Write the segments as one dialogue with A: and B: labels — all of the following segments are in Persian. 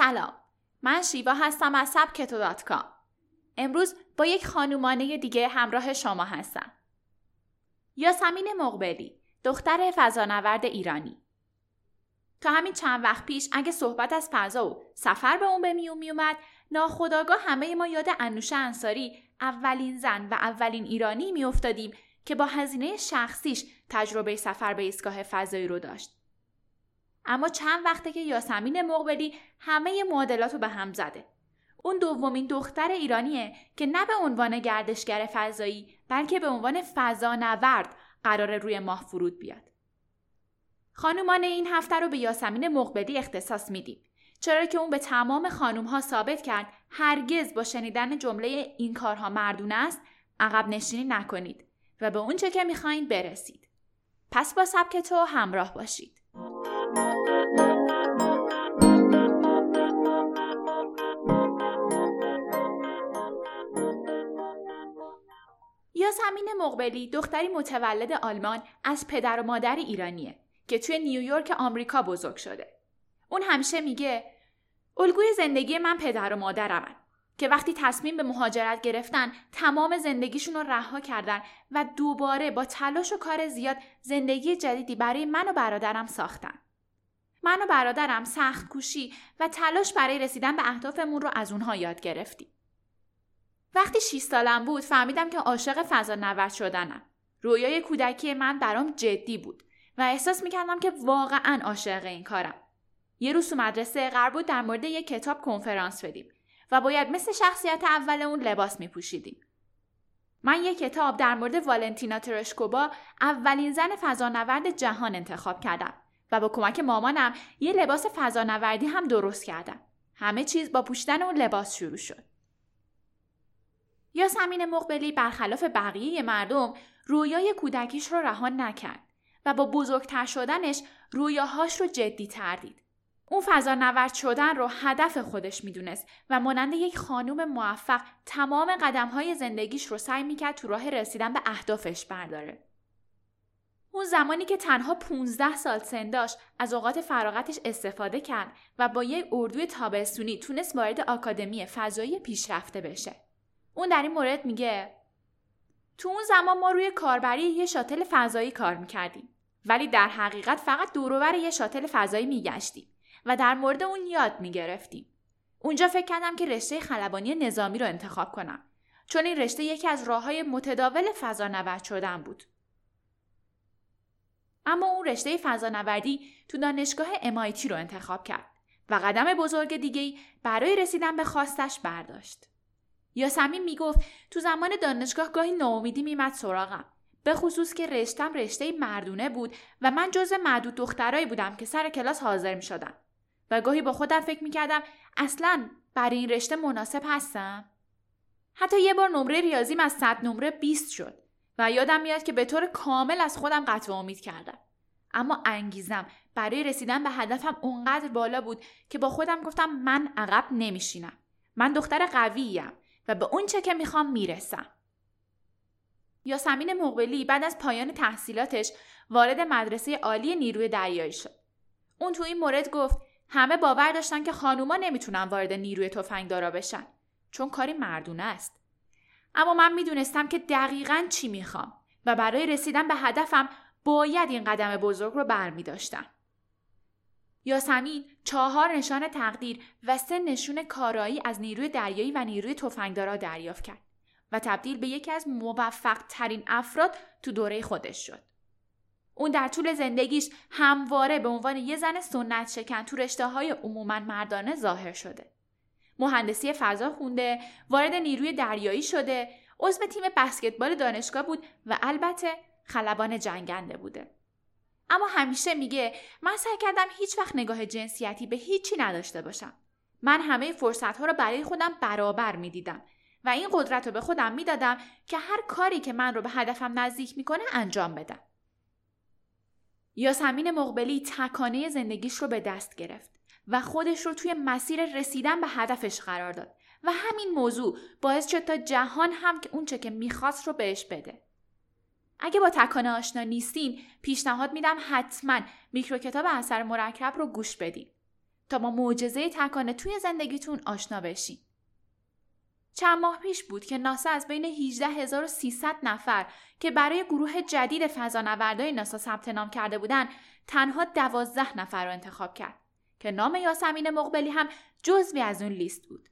A: سلام. من شیوا هستم از سبکتو دات کام. امروز با یک خانومانه دیگه همراه شما هستم. یاسمین مقبلی دختر فضانورد ایرانی. تا همین چند وقت پیش اگه صحبت از فضا و سفر به اون به میون میومد ناخداگاه همه ما یاد انوشه انصاری اولین زن و اولین ایرانی میافتادیم که با هزینه شخصیش تجربه سفر به ایستگاه فضایی رو داشت. اما چند وقته که یاسمین مقبلی همه معادلات رو به هم زده. اون دومین دختر ایرانیه که نه به عنوان گردشگر فضایی بلکه به عنوان فضانورد قرار روی ماه فرود بیاد. خانومان این هفته رو به یاسمین مقبلی اختصاص میدیم چرا که اون به تمام خانوم ها ثابت کرد هرگز با شنیدن جمله این کارها مردونه است عقب نشینی نکنید و به اونچه که می‌خواین برسید. پس با سبک تو همراه باشید. یاسمین مقبلی دختری متولد آلمان از پدر و مادر ایرانیه که توی نیویورک آمریکا بزرگ شده. اون همیشه میگه الگوی زندگی من پدر و مادرمن که وقتی تصمیم به مهاجرت گرفتن تمام زندگیشون رو رها کردن و دوباره با تلاش و کار زیاد زندگی جدیدی برای من و برادرم ساختن. من و برادرم سخت کوشی و تلاش برای رسیدن به اهدافمون رو از اونها یاد گرفتیم. وقتی 6 سالم بود فهمیدم که عاشق فضا نورد شدنم. رویای کودکی من برام جدی بود و احساس می‌کردم که واقعا عاشق این کارم. یه روز تو مدرسه قرار بود در مورد یک کتاب کنفرانس بدیم و باید مثل شخصیت اول اون لباس میپوشیدیم. من یک کتاب در مورد والنتینا ترشکوبا اولین زن فضانورد جهان انتخاب کردم و با کمک مامانم یه لباس فضانوردی هم درست کردم. همه چیز با پوشیدن اون لباس شروع شد. یاسمین مقبلی برخلاف بقیه مردم رویای کودکیش رو رها نکرد و با بزرگتر شدنش رویاهاش رو جدی تردید. اون فضا نورد شدن رو هدف خودش می‌دونست و مانند یک خانوم موفق تمام قدمهای زندگیش رو سعی می‌کرد تو راه رسیدن به اهدافش برداره. اون زمانی که تنها 15 سال سن داشت از اوقات فراغتش استفاده کرد و با یک اردوی تابستونی تونست وارد آکادمی فضایی پیشرفته بشه. اون در این مورد میگه تو اون زمان ما روی کاربری یه شاتل فضایی کار می‌کردیم ولی در حقیقت فقط دوروبر یه شاتل فضایی میگشتیم و در مورد اون یاد می‌گرفتیم اونجا فکر کردم که رشته خلبانی نظامی رو انتخاب کنم چون این رشته یکی از راه های متداول فضانورد شدن بود اما اون رشته فضانوردی تو دانشگاه MIT رو انتخاب کرد و قدم بزرگ دیگه برای رسیدن به خواستش برداشت. یاسمین می‌گفت تو زمان دانشگاه گاهی ناامیدی میمد سراغم به خصوص که رشتم رشته مردونه بود و من جز معدود دخترایی بودم که سر کلاس حاضر می شدم. و گاهی با خودم فکر می کردم اصلا برای این رشته مناسب هستم. حتی یه بار نمره ریاضیم از 100 نمره 20 شد و یادم میاد که به طور کامل از خودم قطع امید کردم. اما انگیزم برای رسیدن به هدفم اونقدر بالا بود که با خودم گفتم من عقب نمیشینم. من دختر قوییم و به اونچه که می‌خوام می‌رسم. یاسمین مقبلی بعد از پایان تحصیلاتش وارد مدرسه عالی نیروی دریایی شد. اون تو این مورد گفت همه باور داشتن که خانوما نمی‌تونن وارد نیروی تفنگدارا بشن چون کاری مردونه است. اما من می‌دونستم که دقیقا چی می‌خوام و برای رسیدن به هدفم باید این قدم بزرگ رو برمیداشتم. یاسمین چهار نشان تقدیر و سه نشون کارایی از نیروی دریایی و نیروی تفنگدارا دریافت کرد و تبدیل به یکی از موفق ترین افراد تو دوره خودش شد. اون در طول زندگیش همواره به عنوان یه زن سنت شکن تو رشته های عموما مردانه ظاهر شده. مهندسی فضا خونده، وارد نیروی دریایی شده، عضو تیم بسکتبال دانشگاه بود و البته خلبان جنگنده بوده. اما همیشه میگه من سعی کردم هیچ وقت نگاه جنسیتی به هیچی نداشته باشم. من همه فرصت ها رو برای خودم برابر می‌دیدم و این قدرت رو به خودم می‌دادم که هر کاری که من رو به هدفم نزدیک می‌کنه انجام بدم. یاسمین مقبلی تکانه زندگیش رو به دست گرفت و خودش رو توی مسیر رسیدن به هدفش قرار داد و همین موضوع باعث شد تا جهان هم که اونچه که می‌خواست رو بهش بده. اگه با تکانه آشنا نیستین پیشنهاد میدم حتما میکروکتاب اثر مرکب رو گوش بدین. تا با معجزه تکانه توی زندگیتون آشنا بشین. چند ماه پیش بود که ناسا از بین 18300 نفر که برای گروه جدید فضانوردای ناسا ثبت نام کرده بودن تنها دوازده نفر رو انتخاب کرد که نام یاسمین مقبلی هم جزوی از اون لیست بود.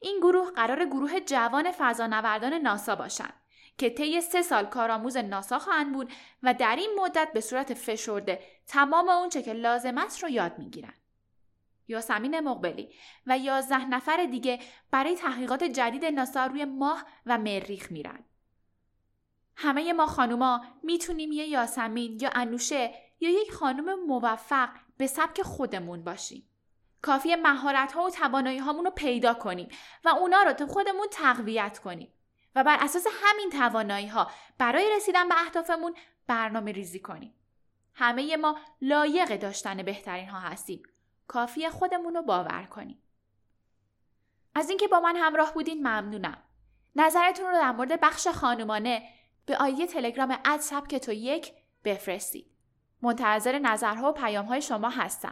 A: این گروه قرار گروه جوان فضانوردان ناسا باشند که طی سه سال کارآموز ناسا خواهند بود و در این مدت به صورت فشرده تمام اونچه که لازم است رو یاد می‌گیرن. یاسمین مقبلی و یازده نفر دیگه برای تحقیقات جدید ناسا روی ماه و مریخ میرن. همه ما خانوما می‌تونیم یه یاسمین یا انوشه یا یک خانم موفق به سبک خودمون باشیم. کافی مهارت ها و توانایی هامون رو پیدا کنیم و اونا رو تو خودمون تقویت کنیم و بر اساس همین توانایی ها برای رسیدن به اهدافمون برنامه ریزی کنیم. همه ما لایق داشتن بهترین ها هستیم. کافی خودمون رو باور کنیم. از اینکه با من همراه بودین ممنونم. نظرتون رو در مورد بخش خانمانه به آیه تلگرام اد سبک تو یک بفرستید. منتظر نظرها و پیامهای شما هستم.